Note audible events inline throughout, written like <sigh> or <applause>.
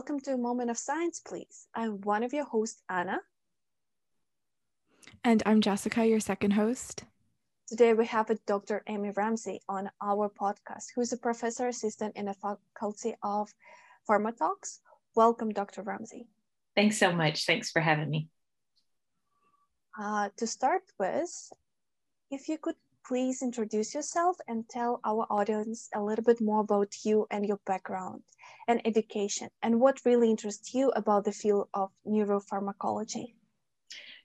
Hello, welcome to a Moment of Science, please. I'm one of your hosts, Ana. And I'm Jessica, your second host. Today we have a Dr. Amy Ramsey on our podcast, who's a professor assistant in the Faculty of PharmTox. Welcome, Dr. Ramsey. Thanks so much. Thanks for having me. Uh, to start with, if you could please introduce yourself and tell our audience a little bit more about you and your background and education and what really interests you about the field of neuropharmacology.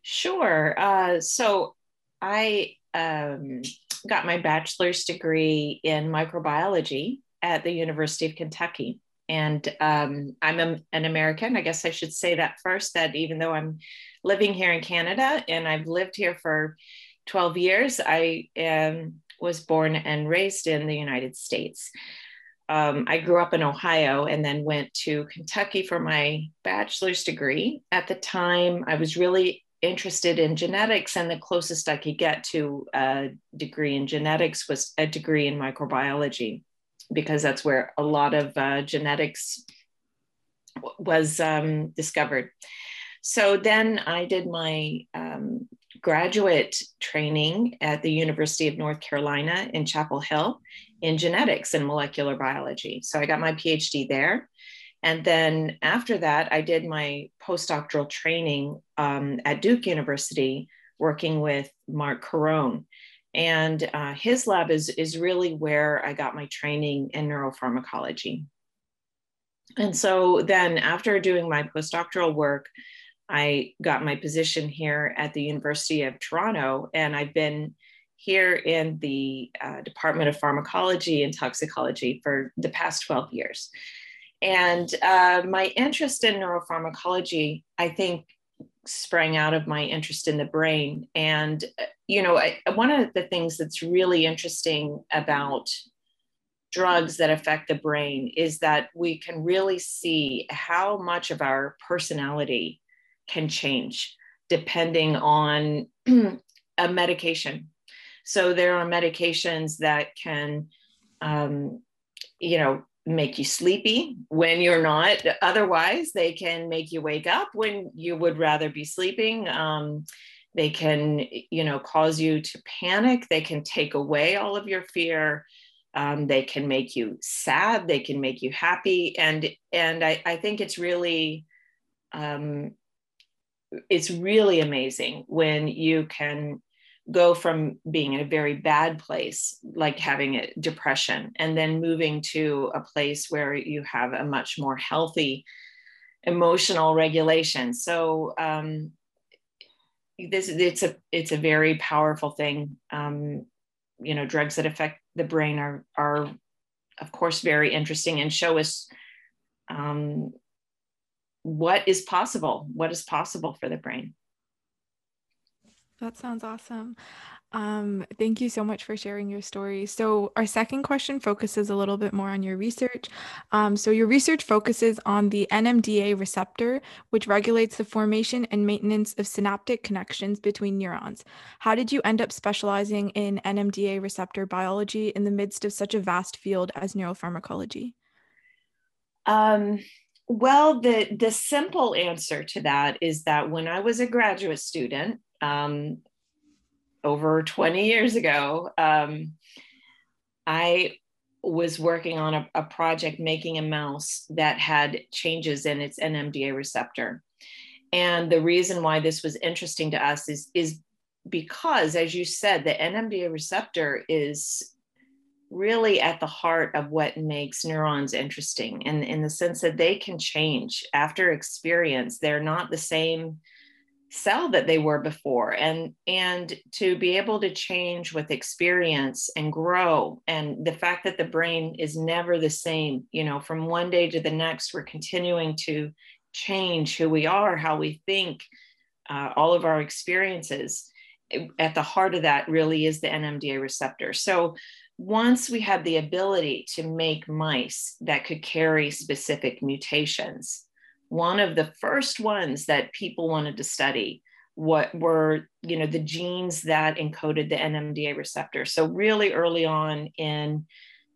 Sure. Uh, so I um, got my bachelor's degree in microbiology at the University of Kentucky. And um, I'm a, an American. I guess I should say that first, that even though I'm living here in Canada and I've lived here for 12 years, I um, was born and raised in the United States. Um, I grew up in Ohio and then went to Kentucky for my bachelor's degree. At the time, I was really interested in genetics, and the closest I could get to a degree in genetics was a degree in microbiology, because that's where a lot of uh, genetics was um, discovered. So then I did my um, graduate training at the University of North Carolina in Chapel Hill in genetics and molecular biology. So I got my PhD there. And then after that, I did my postdoctoral training um, at Duke University, working with Marc Caron. And uh, his lab is, is really where I got my training in neuropharmacology. And so then, after doing my postdoctoral work, I got my position here at the University of Toronto, and I've been here in the uh, Department of Pharmacology and Toxicology for the past 12 years. And uh, my interest in neuropharmacology, I think, sprang out of my interest in the brain. And, uh, you know, I, one of the things that's really interesting about drugs that affect the brain is that we can really see how much of our personality can change depending on <clears throat> a medication. So there are medications that can, um, you know, make you sleepy when you're not. Otherwise, they can make you wake up when you would rather be sleeping. Um, they can, you know, cause you to panic. They can take away all of your fear. Um, they can make you sad. They can make you happy. And and I, I think it's really um, it's really amazing when you can go from being in a very bad place like having a depression and then moving to a place where you have a much more healthy emotional regulation. So um, this it's a it's a very powerful thing. Um, you know drugs that affect the brain are are of course very interesting and show us um, what is possible what is possible for the brain that sounds awesome um, thank you so much for sharing your story. So, our second question focuses a little bit more on your research. Um, so, your research focuses on the NMDA receptor, which regulates the formation and maintenance of synaptic connections between neurons. How did you end up specializing in NMDA receptor biology in the midst of such a vast field as neuropharmacology? Um, well, the the simple answer to that is that when I was a graduate student um, over 20 years ago, um, I was working on a, a, project making a mouse that had changes in its NMDA receptor. And the reason why this was interesting to us is, is because, as you said, the NMDA receptor is really at the heart of what makes neurons interesting and in the sense that they can change after experience. They're not the same cell that they were before. And and to be able to change with experience and grow and the fact that the brain is never the same you know from one day to the next we're continuing to change who we are how we think uh, all of our experiences at the heart of that really is the nmda receptor. So once we had the ability to make mice that could carry specific mutations, one of the first ones that people wanted to study what were you know the genes that encoded the NMDA receptor. So really early on in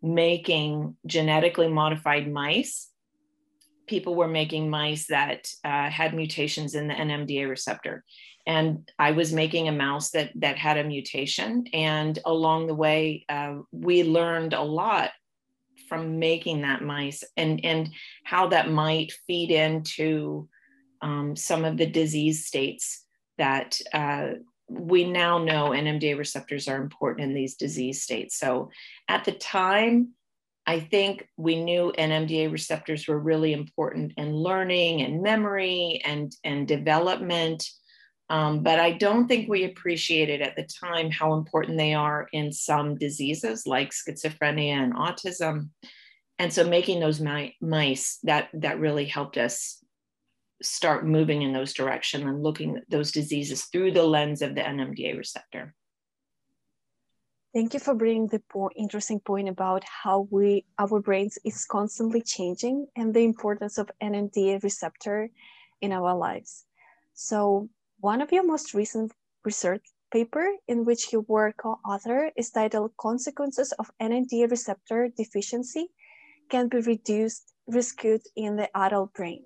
making genetically modified mice, people were making mice that uh, had mutations in the NMDA receptor. And I was making a mouse that, that had a mutation. And along the way, uh, we learned a lot from making that mice and, and how that might feed into um, some of the disease states that uh, we now know NMDA receptors are important in these disease states. So at the time, I think we knew NMDA receptors were really important in learning and memory and, and development. Um, but I don't think we appreciated at the time how important they are in some diseases like schizophrenia and autism. And so making those mi- mice, that, that really helped us start moving in those direction and looking at those diseases through the lens of the NMDA receptor. Thank you for bringing the po interesting point about how we our brains is constantly changing and the importance of NMDA receptor in our lives. So one of your most recent research paper in which you were co-author is titled Consequences of NMDA receptor deficiency can be reduced rescued in the adult brain.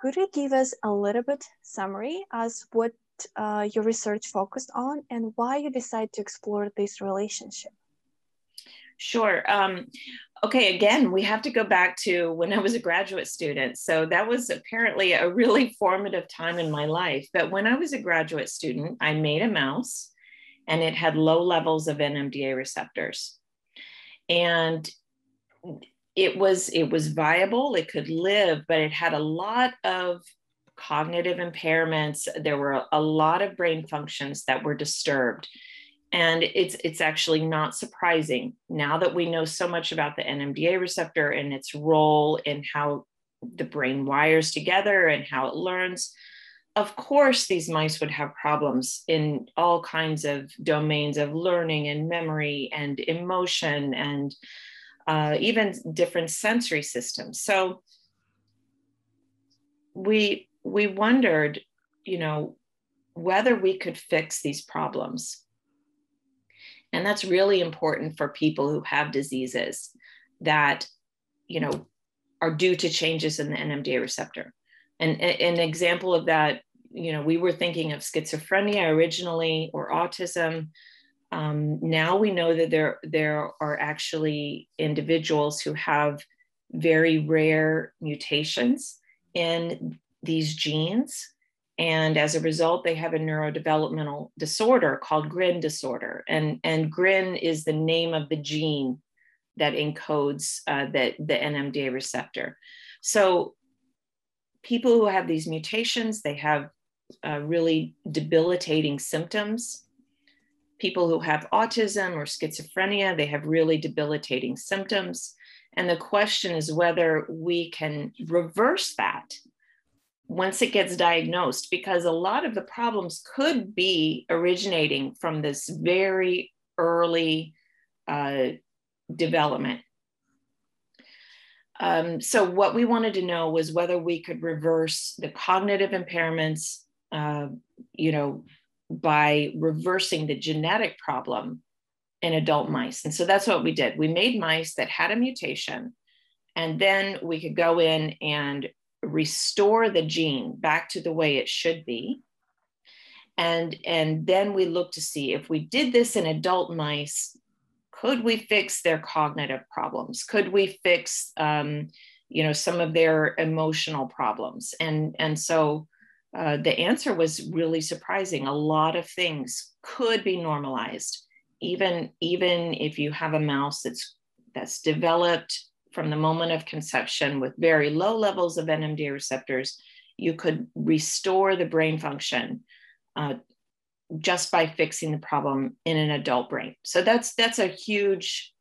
Could you give us a little bit summary as what uh, your research focused on and why you decided to explore this relationship? Sure. Um, okay, again, we have to go back to when I was a graduate student. So that was apparently a really formative time in my life. But when I was a graduate student, I made a mouse and it had low levels of NMDA receptors. And it was it was viable it could live but it had a lot of cognitive impairments. There were a lot of brain functions that were disturbed. And it's, it's actually not surprising now that we know so much about the NMDA receptor and its role in how the brain wires together and how it learns. Of course, these mice would have problems in all kinds of domains of learning and memory and emotion and uh, even different sensory systems. So we we wondered, you know, whether we could fix these problems. And that's really important for people who have diseases that, you know, are due to changes in the NMDA receptor. And an example of that, you know, we were thinking of schizophrenia originally or autism. Um, now we know that there, there are actually individuals who have very rare mutations in these genes. And as a result, they have a neurodevelopmental disorder called GRIN disorder. And, and GRIN is the name of the gene that encodes uh, the, the NMDA receptor. So people who have these mutations, they have uh, really debilitating symptoms. People who have autism or schizophrenia, they have really debilitating symptoms. And the question is whether we can reverse that once it gets diagnosed, because a lot of the problems could be originating from this very early uh, development. Um, so, what we wanted to know was whether we could reverse the cognitive impairments, uh, you know, by reversing the genetic problem in adult mice. And so that's what we did. We made mice that had a mutation, and then we could go in and restore the gene back to the way it should be. And, and then we look to see if we did this in adult mice, could we fix their cognitive problems? Could we fix, um, you know, some of their emotional problems? And, and so uh, the answer was really surprising. A lot of things could be normalized, even, even if you have a mouse that's, that's developed from the moment of conception with very low levels of NMDA receptors, you could restore the brain function uh, just by fixing the problem in an adult brain. So that's that's a huge,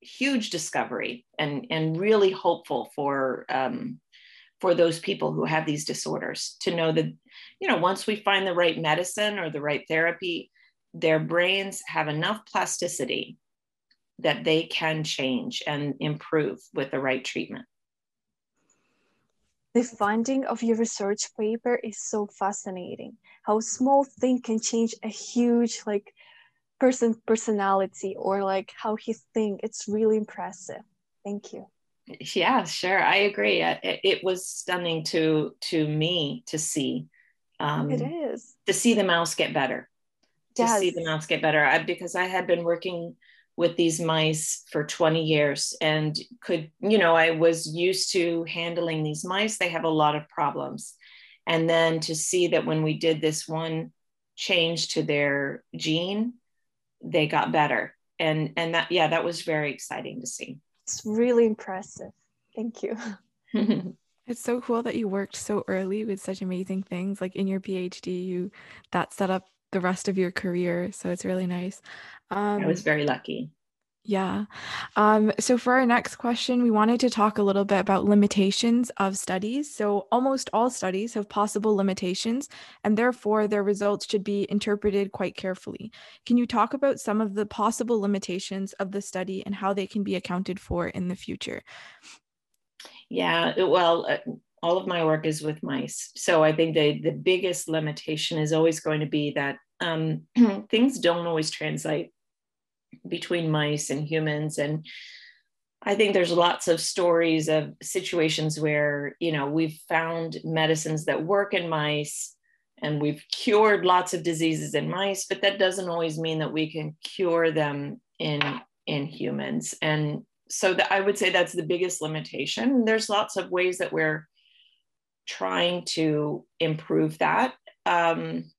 huge discovery and and really hopeful for um, for those people who have these disorders to know that you know once we find the right medicine or the right therapy, their brains have enough plasticity that they can change and improve with the right treatment. The finding of your research paper is so fascinating. How small thing can change a huge like person personality or like how he think. It's really impressive. Thank you. Yeah, sure. I agree. It, it was stunning to to me to see. Um, it is to see the mouse get better. To yes. see the mouse get better, I, because I had been working with these mice for 20 years and could, you know, I was used to handling these mice. They have a lot of problems, and then to see that when we did this one change to their gene, they got better, and and that yeah, that was very exciting to see. It's really impressive. Thank you. <laughs> <laughs> it's so cool that you worked so early with such amazing things. Like in your PhD, you that set up the rest of your career. So it's really nice. Um, I was very lucky. Yeah. Um, so, for our next question, we wanted to talk a little bit about limitations of studies. So, almost all studies have possible limitations, and therefore their results should be interpreted quite carefully. Can you talk about some of the possible limitations of the study and how they can be accounted for in the future? Yeah, well, uh, all of my work is with mice. So, I think the, the biggest limitation is always going to be that um, <clears throat> things don't always translate between mice and humans and I think there's lots of stories of situations where, you know, we've found medicines that work in mice and we've cured lots of diseases in mice, but that doesn't always mean that we can cure them in in humans. And so that I would say that's the biggest limitation. There's lots of ways that we're trying to improve that. Um,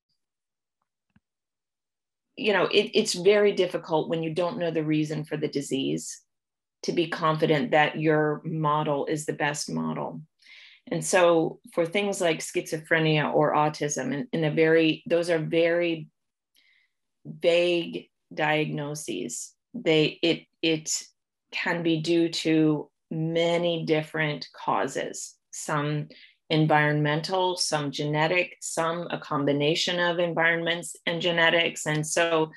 you know, it, it's very difficult when you don't know the reason for the disease to be confident that your model is the best model. And so for things like schizophrenia or autism, in, in a very, those are very vague diagnoses. They, it, it can be due to many different causes. Some environmental, some genetic, some a combination of environments and genetics. And so,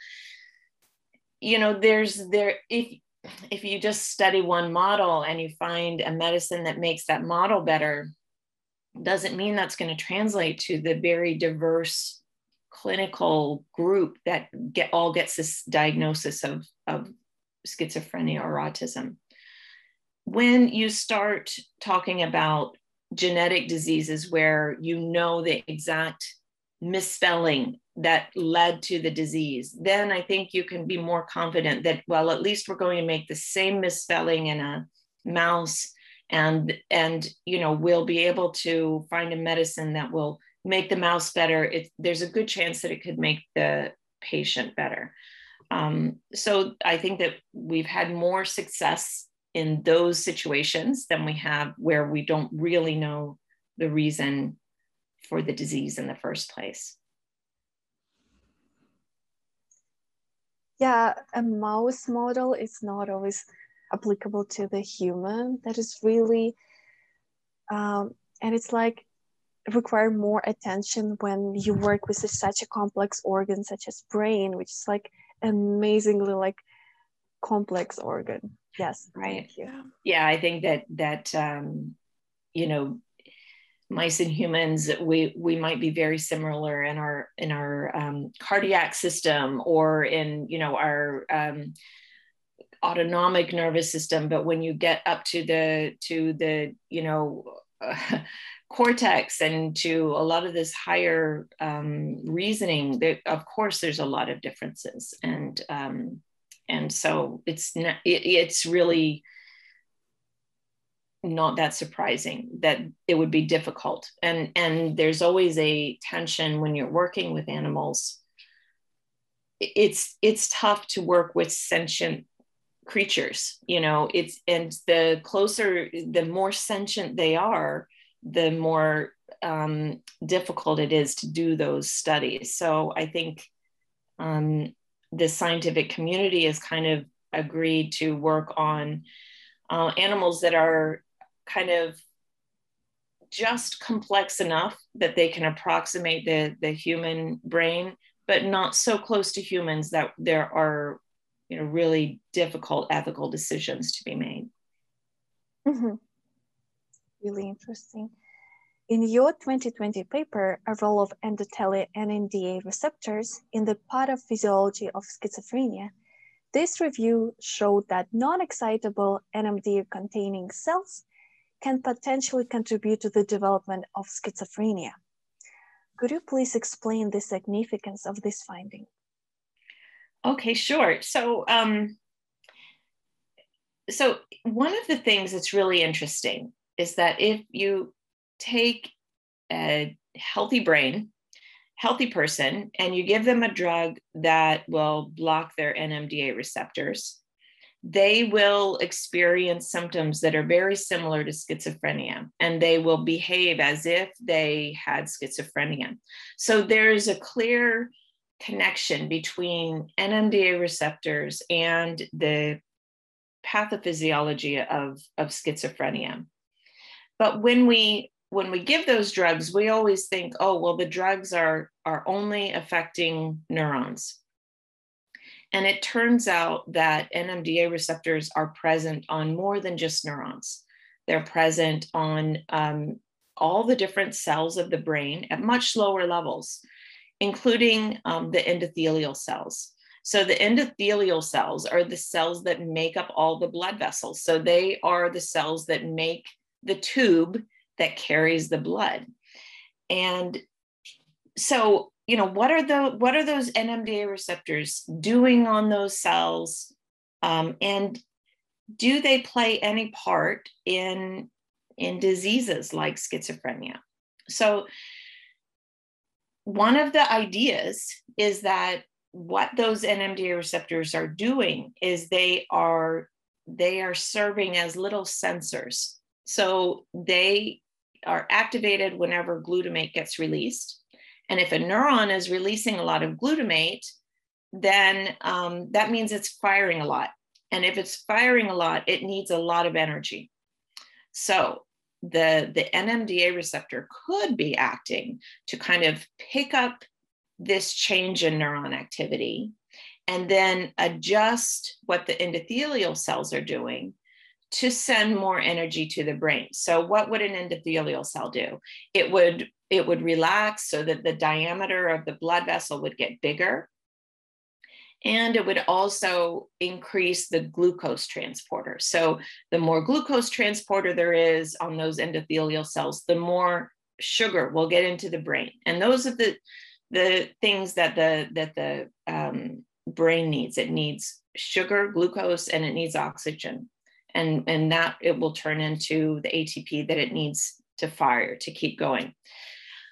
you know, there's there, if if you just study one model and you find a medicine that makes that model better, doesn't mean that's going to translate to the very diverse clinical group that get all gets this diagnosis of, of schizophrenia or autism. When you start talking about genetic diseases where you know the exact misspelling that led to the disease, then I think you can be more confident that, well, at least we're going to make the same misspelling in a mouse and and you know we'll be able to find a medicine that will make the mouse better. It, there's a good chance that it could make the patient better. Um, so i think that we've had more success in those situations than we have where we don't really know the reason for the disease in the first place. Yeah, a mouse model is not always applicable to the human. That is really, um, and it's like require more attention when you work with such a complex organ such as brain, which is like amazingly like complex organ yes right. yeah i think that that um you know mice and humans we we might be very similar in our in our um, cardiac system or in you know our um, autonomic nervous system. But when you get up to the to the you know uh, <laughs> cortex and to a lot of this higher um, reasoning that of course there's a lot of differences. And um, and so it's not, it, it's really not that surprising that it would be difficult. And and there's always a tension when you're working with animals. It's it's tough to work with sentient creatures you know it's and the closer the more sentient they are the more um, difficult it is to do those studies. So i think um, the scientific community has kind of agreed to work on uh, animals that are kind of just complex enough that they can approximate the, the human brain, but not so close to humans that there are you know really difficult ethical decisions to be made. Mm-hmm. Really interesting. In your 2020 paper, A Role of Endothelial NMDA Receptors in the Pathophysiology of Schizophrenia, This review showed that non-excitable NMDA containing cells can potentially contribute to the development of schizophrenia. Could you please explain the significance of this finding? Okay, sure. So, um, so one of the things that's really interesting is that if you take a healthy brain, healthy person, and you give them a drug that will block their NMDA receptors, they will experience symptoms that are very similar to schizophrenia and they will behave as if they had schizophrenia. So there's a clear connection between NMDA receptors and the pathophysiology of, of schizophrenia. But when we when we give those drugs, we always think, oh, well, the drugs are, are only affecting neurons. And it turns out that NMDA receptors are present on more than just neurons. They're present on um, all the different cells of the brain at much lower levels, including um, the endothelial cells. So, the endothelial cells are the cells that make up all the blood vessels. So, they are the cells that make the tube that carries the blood. And so, you know, what are the what are those NMDA receptors doing on those cells? Um, and do they play any part in in diseases like schizophrenia? So one of the ideas is that what those NMDA receptors are doing is they are they are serving as little sensors. So they are activated whenever glutamate gets released. And if a neuron is releasing a lot of glutamate, then um, that means it's firing a lot. And if it's firing a lot, it needs a lot of energy. So the, the NMDA receptor could be acting to kind of pick up this change in neuron activity and then adjust what the endothelial cells are doing to send more energy to the brain. So what would an endothelial cell do? It would it would relax so that the diameter of the blood vessel would get bigger. And it would also increase the glucose transporter. So the more glucose transporter there is on those endothelial cells, the more sugar will get into the brain. And those are the the things that the that the um, brain needs. It needs sugar, glucose, and it needs oxygen and and that it will turn into the ATP that it needs to fire to keep going.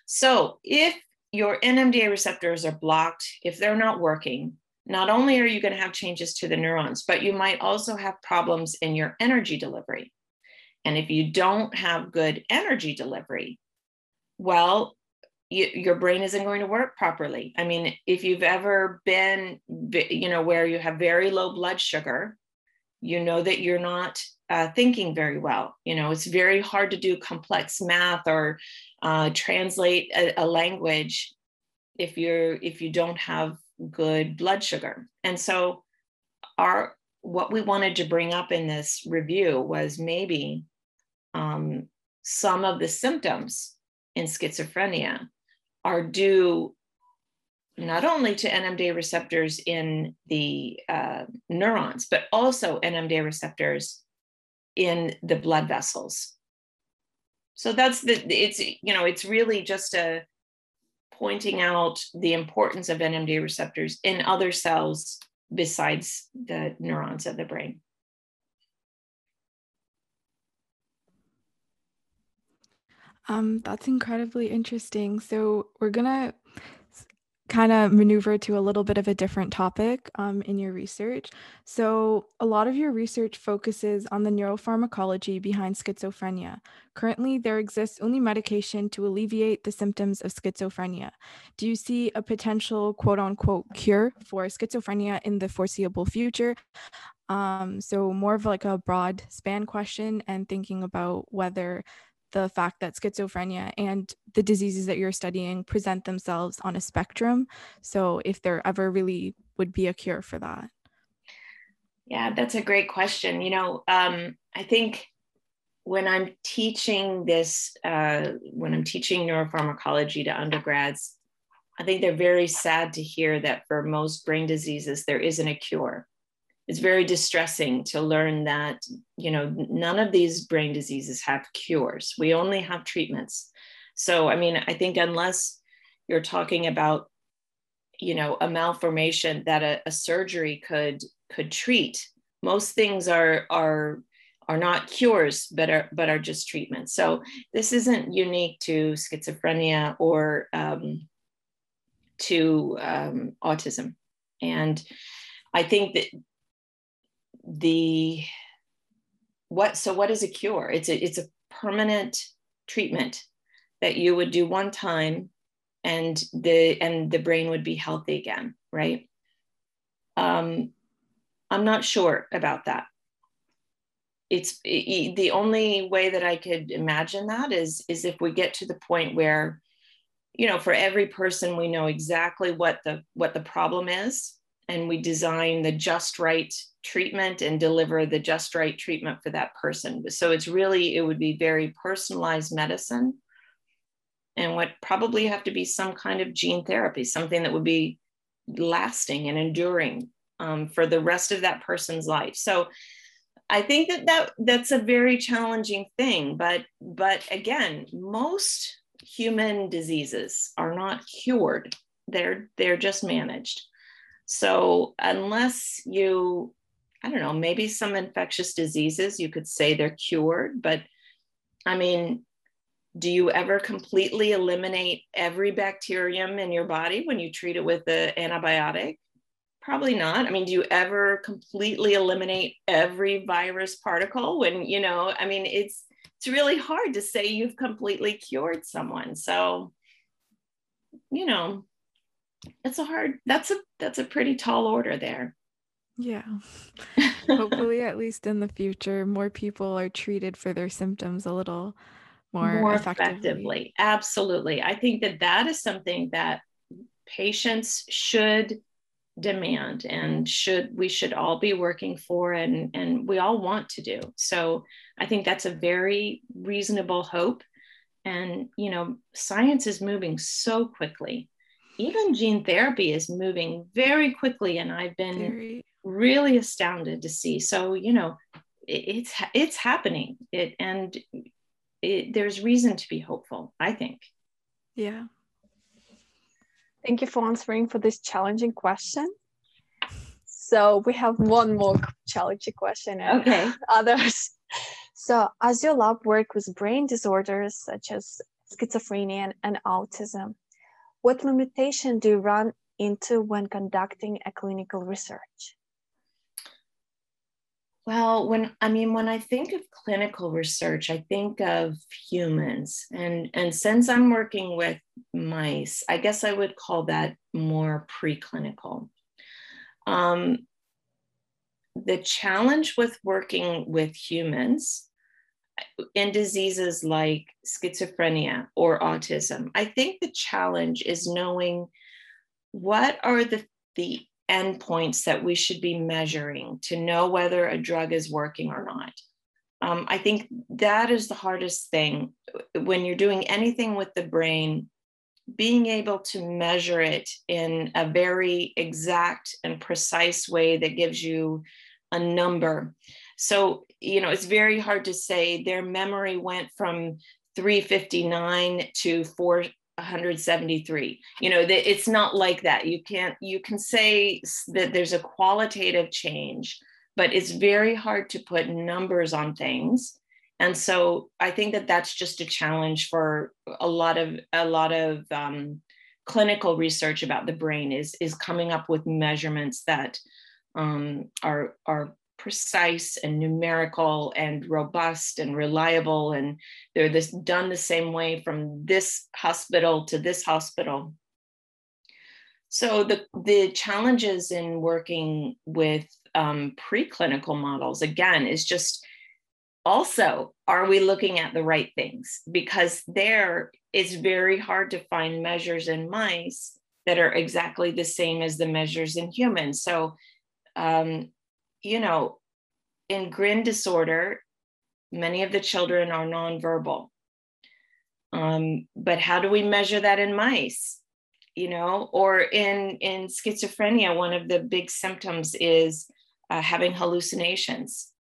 So if your NMDA receptors are blocked, if they're not working, not only are you going to have changes to the neurons, but you might also have problems in your energy delivery. And if you don't have good energy delivery, well, you, your brain isn't going to work properly. I mean, if you've ever been, you know, where you have very low blood sugar, you know that you're not uh, thinking very well. You know, it's very hard to do complex math or uh, translate a, a language if you're if you don't have good blood sugar. And so, our what we wanted to bring up in this review was maybe um, some of the symptoms in schizophrenia are due not only to NMDA receptors in the uh, neurons, but also NMDA receptors in the blood vessels. So that's the, it's, you know, it's really just a pointing out the importance of NMDA receptors in other cells besides the neurons of the brain. Um, that's incredibly interesting. So we're gonna kind of maneuver to a little bit of a different topic um, in your research. So, a lot of your research focuses on the neuropharmacology behind schizophrenia. Currently, there exists only medication to alleviate the symptoms of schizophrenia. Do you see a potential quote unquote cure for schizophrenia in the foreseeable future? Um, so, more of like a broad span question and thinking about whether the fact that schizophrenia and the diseases that you're studying present themselves on a spectrum. So, if there ever really would be a cure for that. Yeah, that's a great question. You know, um, I think when I'm teaching this, uh, when I'm teaching neuropharmacology to undergrads, I think they're very sad to hear that for most brain diseases, there isn't a cure. It's very distressing to learn that you know none of these brain diseases have cures. We only have treatments. So i mean i think unless you're talking about you know a malformation that a, a surgery could could treat most things are are are not cures but are but are just treatments. So this isn't unique to schizophrenia or um, to um, autism. And i think that the what so what is a cure? It's a it's a permanent treatment that you would do one time and the and the brain would be healthy again right? Um i'm not sure about that. It's it, the only way that i could imagine that is is if we get to the point where you know for every person we know exactly what the what the problem is and we design the just right treatment and deliver the just right treatment for that person so it's really it would be very personalized medicine and what probably have to be some kind of gene therapy, something that would be lasting and enduring um, for the rest of that person's life. So I think that, that that's a very challenging thing. But but again, most human diseases are not cured; they're they're just managed. So unless you, I don't know, maybe some infectious diseases you could say they're cured, but I mean, do you ever completely eliminate every bacterium in your body when you treat it with an antibiotic? Probably not. I mean, do you ever completely eliminate every virus particle when, you know, I mean, it's it's really hard to say you've completely cured someone. So, you know, it's a hard that's a that's a pretty tall order there. Yeah. <laughs> Hopefully at least in the future more people are treated for their symptoms a little more, more effectively. effectively. Absolutely. I think that that is something that patients should demand and should we should all be working for and and we all want to do so i think that's a very reasonable hope and you know science is moving so quickly even gene therapy is moving very quickly and i've been very. really astounded to see so you know it, it's it's happening it and it, there's reason to be hopeful, I think. Yeah. Thank you for answering for this challenging question. So we have one more challenging question and okay. <laughs> others. So as your lab work with brain disorders such as schizophrenia and autism, what limitation do you run into when conducting a clinical research? Well, when I mean when I think of clinical research, I think of humans. And and since I'm working with mice, I guess I would call that more preclinical. Um, the challenge with working with humans in diseases like schizophrenia or autism, I think the challenge is knowing what are the, the endpoints that we should be measuring to know whether a drug is working or not. Um, I think that is the hardest thing when you're doing anything with the brain, being able to measure it in a very exact and precise way that gives you a number. So, you know, it's very hard to say. Their memory went from 359 to 473. you know that it's not like that. You can't you can say that there's a qualitative change but it's very hard to put numbers on things. And so i think that that's just a challenge for a lot of a lot of um, clinical research about the brain is is coming up with measurements that um, are are precise and numerical and robust and reliable and they're this done the same way from this hospital to this hospital. So the the challenges in working with um, preclinical models again is just also are we looking at the right things? Because there it's very hard to find measures in mice that are exactly the same as the measures in humans. So um, you know, in grin disorder, many of the children are nonverbal. Um, but how do we measure that in mice? You know, or in in schizophrenia, one of the big symptoms is uh, having hallucinations.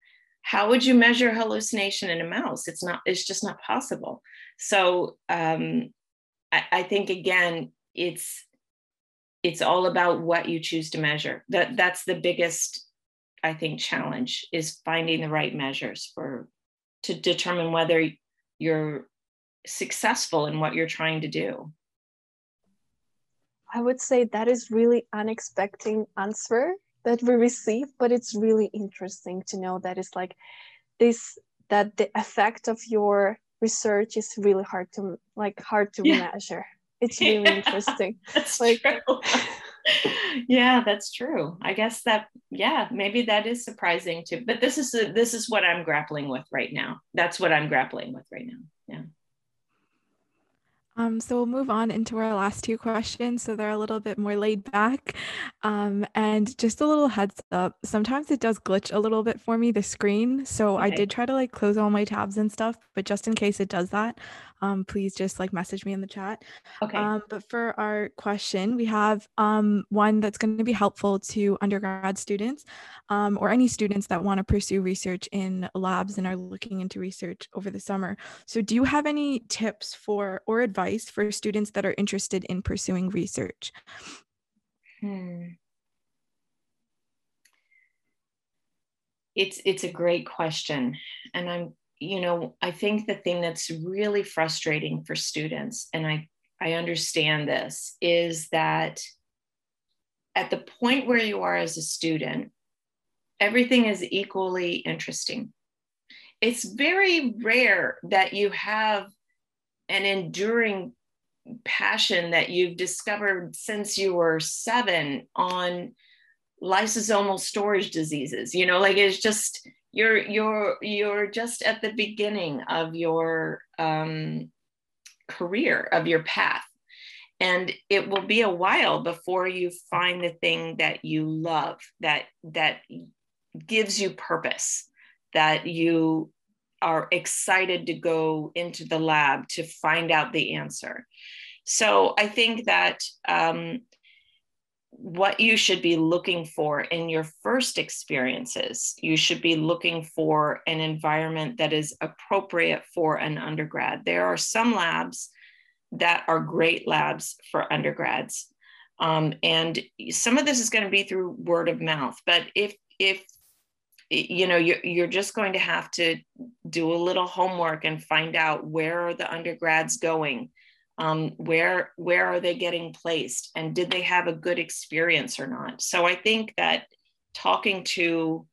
How would you measure hallucination in a mouse? It's not, it's just not possible. So um, I, I think again, it's it's all about what you choose to measure. That that's the biggest, I think, challenge is finding the right measures for to determine whether you're successful in what you're trying to do. I would say that is really unexpected answer that we receive, but it's really interesting to know that it's like this that the effect of your research is really hard to like hard to yeah. measure. It's <laughs> really yeah, interesting. That's like true. <laughs> <laughs> yeah, that's true. I guess that yeah, maybe that is surprising too. But this is a, this is what I'm grappling with right now. That's what I'm grappling with right now. Yeah. Um, so we'll move on into our last two questions. So they're a little bit more laid back. Um, and just a little heads up, sometimes it does glitch a little bit for me, the screen. So okay. I did try to like close all my tabs and stuff, but just in case it does that, um, please just like message me in the chat. Okay. Um, but for our question, we have um, one that's going to be helpful to undergrad students um, or any students that want to pursue research in labs and are looking into research over the summer. So, do you have any tips for or advice for students that are interested in pursuing research? Hmm. It's it's a great question, and I'm you know, I think the thing that's really frustrating for students, and I, I understand this, is that at the point where you are as a student, everything is equally interesting. It's very rare that you have an enduring passion that you've discovered since you were seven on lysosomal storage diseases. You know, like it's just, you're you're you're just at the beginning of your um, career of your path. And it will be a while before you find the thing that you love that that gives you purpose that you are excited to go into the lab to find out the answer. So i think that um, what you should be looking for in your first experiences. You should be looking for an environment that is appropriate for an undergrad. There are some labs that are great labs for undergrads. Um, and some of this is going to be through word of mouth. But if, if, you know, you're, you're just going to have to do a little homework and find out where are the undergrads going um, where where are they getting placed and did they have a good experience or not? So i think that talking to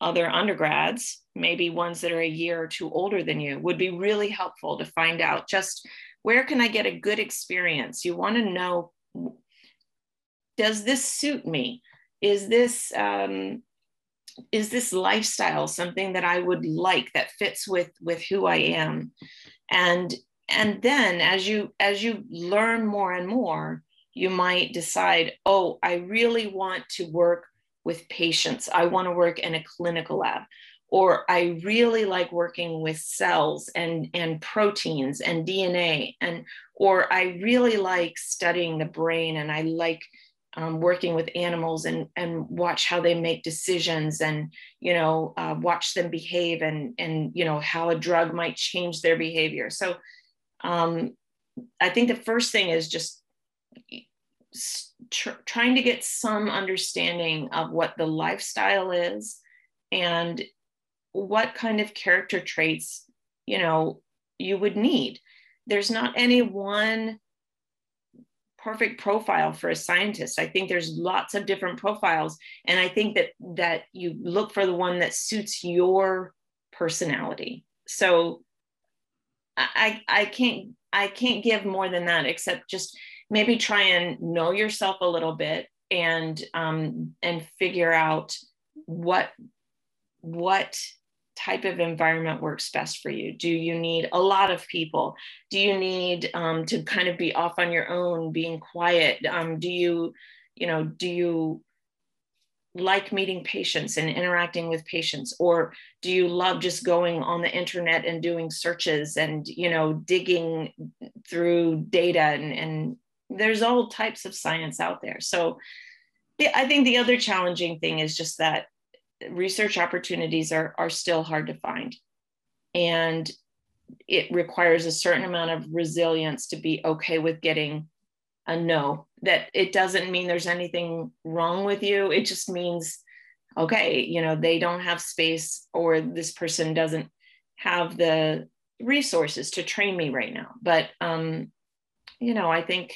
other undergrads maybe ones that are a year or two older than you would be really helpful to find out just where can i get a good experience? You want to know does this suit me? Is this um, is this lifestyle something that i would like that fits with with who i am? And and then as you as you learn more and more you might decide oh i really want to work with patients. I want to work in a clinical lab. Or i really like working with cells and and proteins and dna and or i really like studying the brain and i like um, working with animals and and watch how they make decisions and you know uh, watch them behave and and you know how a drug might change their behavior. So um, I think the first thing is just tr- trying to get some understanding of what the lifestyle is and what kind of character traits you know you would need. There's not any one perfect profile for a scientist. I think there's lots of different profiles and i think that that you look for the one that suits your personality. So I I can't I can't give more than that except just maybe try and know yourself a little bit and um, and figure out what what type of environment works best for you. Do you need a lot of people? Do you need um, to kind of be off on your own being quiet? Um, do you you know do you like meeting patients and interacting with patients or do you love just going on the internet and doing searches and you know digging through data and, and there's all types of science out there so i think the other challenging thing is just that research opportunities are, are still hard to find. And it requires a certain amount of resilience to be okay with getting a no. That it doesn't mean there's anything wrong with you. It just means, okay, you know, they don't have space or this person doesn't have the resources to train me right now. But, um, you know, I think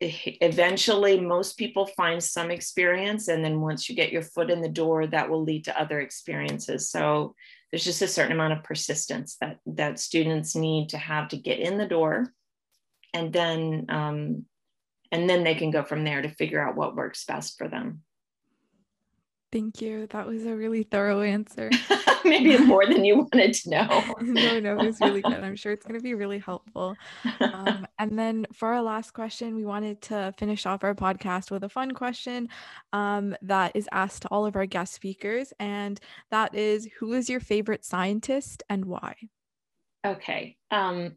eventually most people find some experience and then once you get your foot in the door that will lead to other experiences so there's just a certain amount of persistence that that students need to have to get in the door and then um, and then they can go from there to figure out what works best for them Thank you. That was a really thorough answer. <laughs> Maybe more than you <laughs> wanted to know. no, no, it was really good. I'm sure it's going to be really helpful. Um, <laughs> and then for our last question, we wanted to finish off our podcast with a fun question um, that is asked to all of our guest speakers. And that is Who is your favorite scientist and why? Okay. Um,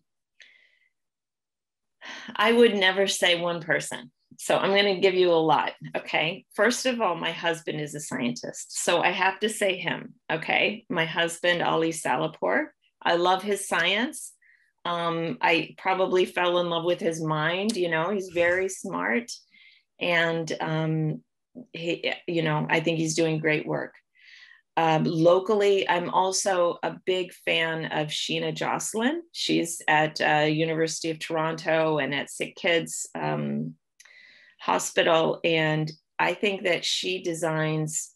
I would never say one person. So I'm going to give you a lot. Okay. First of all, my husband is a scientist. So I have to say him. Okay. My husband, Ali Salahpour. I love his science. Um, I probably fell in love with his mind. You know, he's very smart. And, um, he, you know, I think he's doing great work. Um, locally, I'm also a big fan of Sheena Josselyn. She's at uh, University of Toronto and at Sick Kids. Um, hospital. And I think that she designs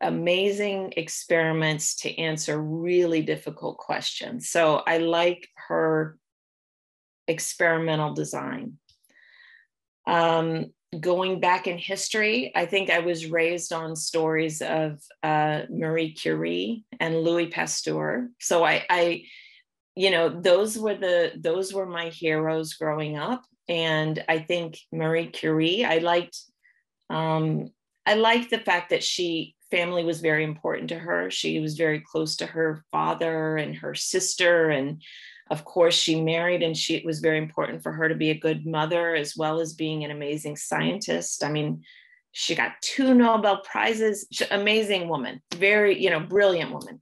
amazing experiments to answer really difficult questions. So I like her experimental design. Um, going back in history, I think I was raised on stories of uh, Marie Curie and Louis Pasteur. So I, I, you know, those were the those were my heroes growing up and I think Marie Curie, I liked, um, I liked the fact that she family was very important to her. She was very close to her father and her sister, and of course she married, and she it was very important for her to be a good mother as well as being an amazing scientist. I mean, she got two Nobel prizes. Amazing woman, very you know brilliant woman,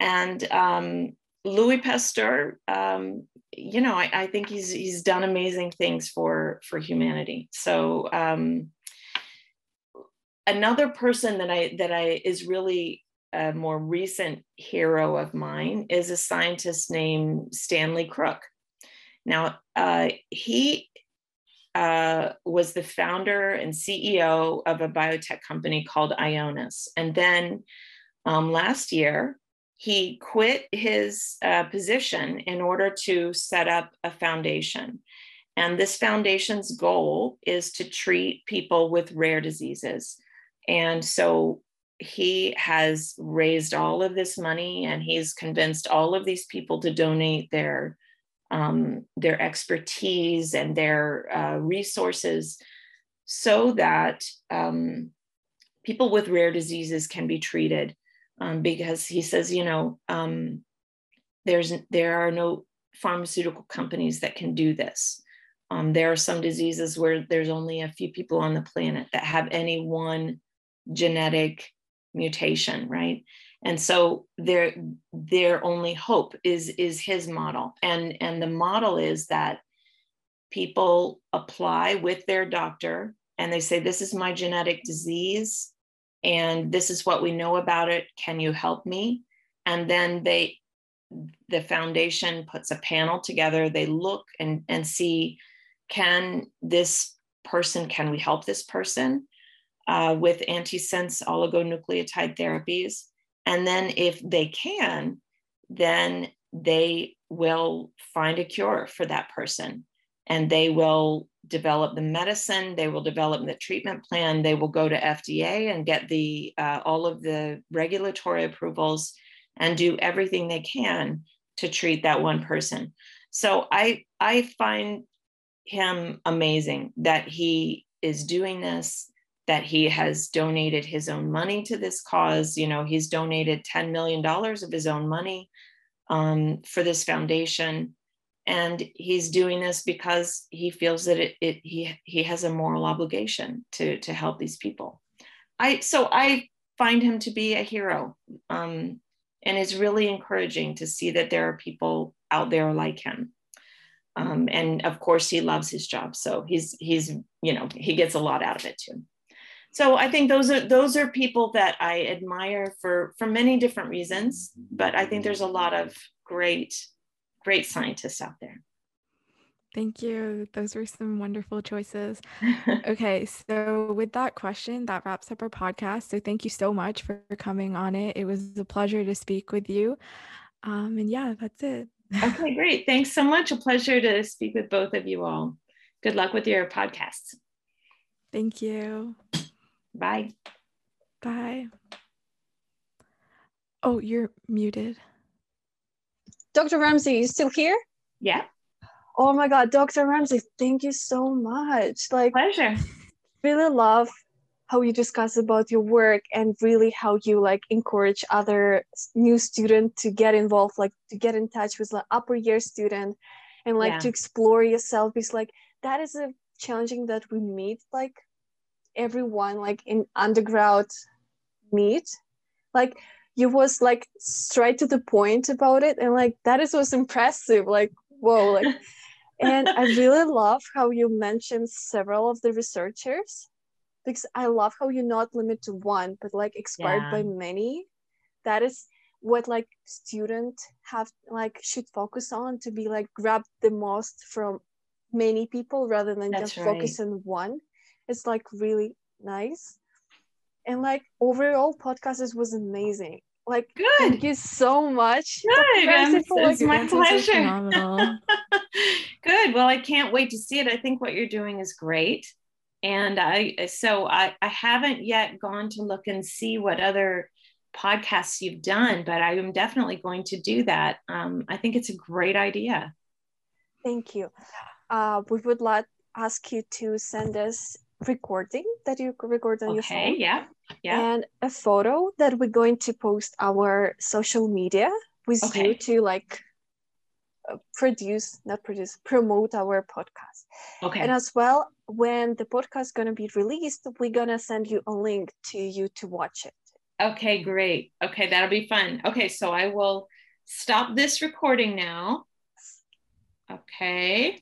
and um, Louis Pasteur, um, you know, I, I, think he's he's done amazing things for for humanity. So um, another person that I that I is really a more recent hero of mine is a scientist named Stanley Crooke. Now uh, he uh, was the founder and CEO of a biotech company called Ionis, and then um, last year he quit his uh, position in order to set up a foundation. And this foundation's goal is to treat people with rare diseases. And so he has raised all of this money and he's convinced all of these people to donate their um, their expertise and their uh, resources so that um, people with rare diseases can be treated um, because he says, you know, um, there's there are no pharmaceutical companies that can do this. Um, there are some diseases where there's only a few people on the planet that have any one genetic mutation, right? And so their their only hope is is his model, and and the model is that people apply with their doctor and they say, "This is my genetic disease and this is what we know about it. Can you help me? And then they the foundation puts a panel together. They look and and see can this person can we help this person uh, with antisense oligonucleotide therapies. And then if they can then they will find a cure for that person. And they will develop the medicine they will develop the treatment plan they will go to fda and get the uh, all of the regulatory approvals and do everything they can to treat that one person. So i i find him amazing that he is doing this that he has donated his own money to this cause you know he's donated 10 million dollars of his own money um, for this foundation and he's doing this because he feels that it, it he he has a moral obligation to to help these people I so I find him to be a hero, um, and it's really encouraging to see that there are people out there like him. Um, and of course, he loves his job, so he's he's you know he gets a lot out of it too. So I think those are those are people that I admire for for many different reasons, but I think there's a lot of great great scientists out there. Thank you. Those were some wonderful choices. <laughs> okay, so with that question, that wraps up our podcast. So thank you so much for coming on it. It was a pleasure to speak with you. Um, and yeah, that's it. <laughs> okay, great. Thanks so much. A pleasure to speak with both of you all. Good luck with your podcasts. Thank you. Bye. Bye. Oh, you're muted. Dr. Ramsey, you still here? Yeah. Oh my God, Dr. Ramsey, thank you so much. Like, pleasure. Really love how you discuss about your work and really how you like encourage other new student to get involved, like to get in touch with like upper year student and like yeah. to explore yourself. Because like that is a challenging that we meet like everyone like in undergrad meet. Like you was like straight to the point about it and like that is was impressive. Like whoa, like <laughs> and I really love how you mentioned several of the researchers because I love how you're not limited to one, but like expired yeah. by many. That is what like student have like should focus on to be like grab the most from many people rather than That's just right. focus on one. It's like really nice. And like overall podcast was amazing. Like, good. Thank you so much. Good. it's like, my pleasure. <laughs> Good. Well, I can't wait to see it. I think what you're doing is great. And I, so I, I haven't yet gone to look and see what other podcasts you've done, but I am definitely going to do that. Um, I think it's a great idea. Thank you. Uh, we would like ask you to send us recording that you record on okay, your phone. Yeah. Yeah. And a photo that we're going to post our social media with okay. you to like uh, produce, not produce, promote our podcast. Okay. And as well, when the podcast is going to be released, we're going to send you a link to you to watch it. Okay, great. Okay, that'll be fun. Okay, so I will stop this recording now. Okay.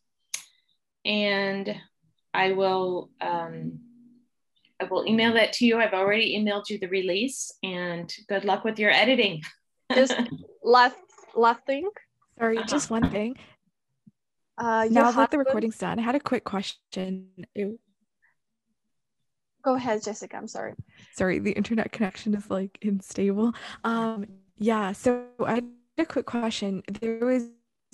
And I will um, I will email that to you. I've already emailed you the release, and good luck with your editing. <laughs> just last last thing. Sorry, uh-huh. just one thing. Uh, now that the recording's done, I had a quick question. It... Go ahead, Jessica. I'm sorry. Sorry, the internet connection is like unstable. Um, yeah. So I had a quick question. There was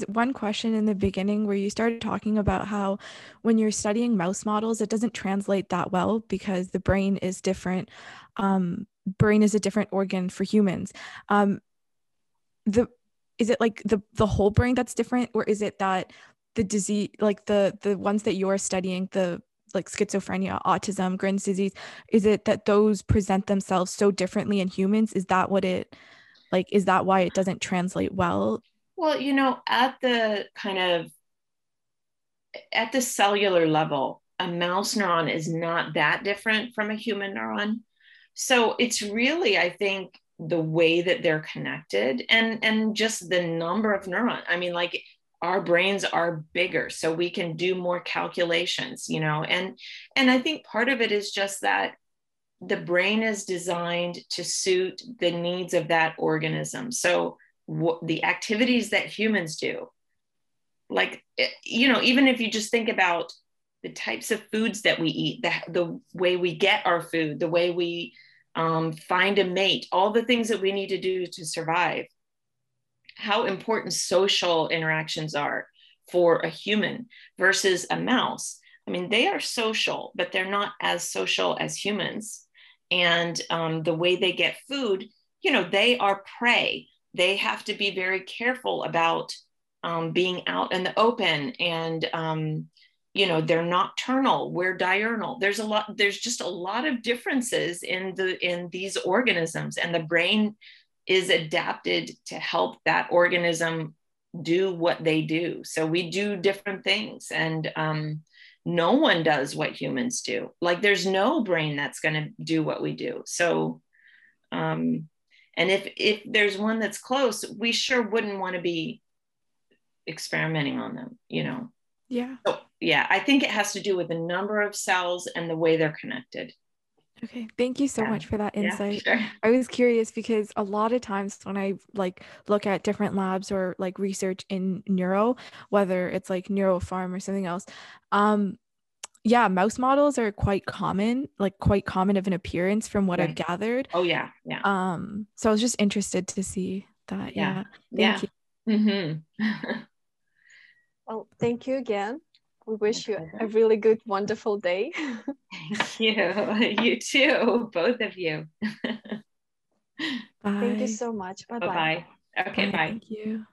one question in the beginning where you started talking about how when you're studying mouse models, it doesn't translate that well because the brain is different. Um, brain is a different organ for humans. Um, the is it like the the whole brain that's different, or is it that the disease, like the the ones that you're studying, the like schizophrenia, autism, Gren's disease, is it that those present themselves so differently in humans? Is that what it like? Is that why it doesn't translate well well, you know, at the kind of at the cellular level, a mouse neuron is not that different from a human neuron. So it's really, I think, the way that they're connected and and just the number of neurons. I mean, like our brains are bigger, so we can do more calculations, you know, and and I think part of it is just that the brain is designed to suit the needs of that organism. So what the activities that humans do. Like eh, you know even if you just think about the types of foods that we eat the, the way we get our food the way we um, find a mate all the things that we need to do to survive how important social interactions are for a human versus a mouse. I mean they are social but they're not as social as humans. And um, the way they get food you know they are prey they have to be very careful about um, being out in the open and um, you know they're nocturnal we're diurnal there's a lot there's just a lot of differences in the in these organisms and the brain is adapted to help that organism do what they do so we do different things and um, no one does what humans do. Like there's no brain that's going to do what we do. So, um, and if if there's one that's close, we sure wouldn't want to be experimenting on them, you know. Yeah. So, yeah, I think it has to do with the number of cells and the way they're connected. Okay, thank you so Yeah. much for that Yeah, insight. sure. I was curious because a lot of times when I like look at different labs or like research in neuro, whether it's like neuropharm or something else, um, yeah, mouse models are quite common, like quite common of an appearance from what I've gathered. Oh yeah, yeah, Um, so I was just interested to see that. Yeah. Yeah, thank yeah. you. hmm <laughs> Well, thank you again. We wish you a really good, wonderful day. <laughs> Thank you. <laughs> You too, both of you. Bye. Thank you so much. Bye bye bye. bye. Okay, Bye. bye. Thank you.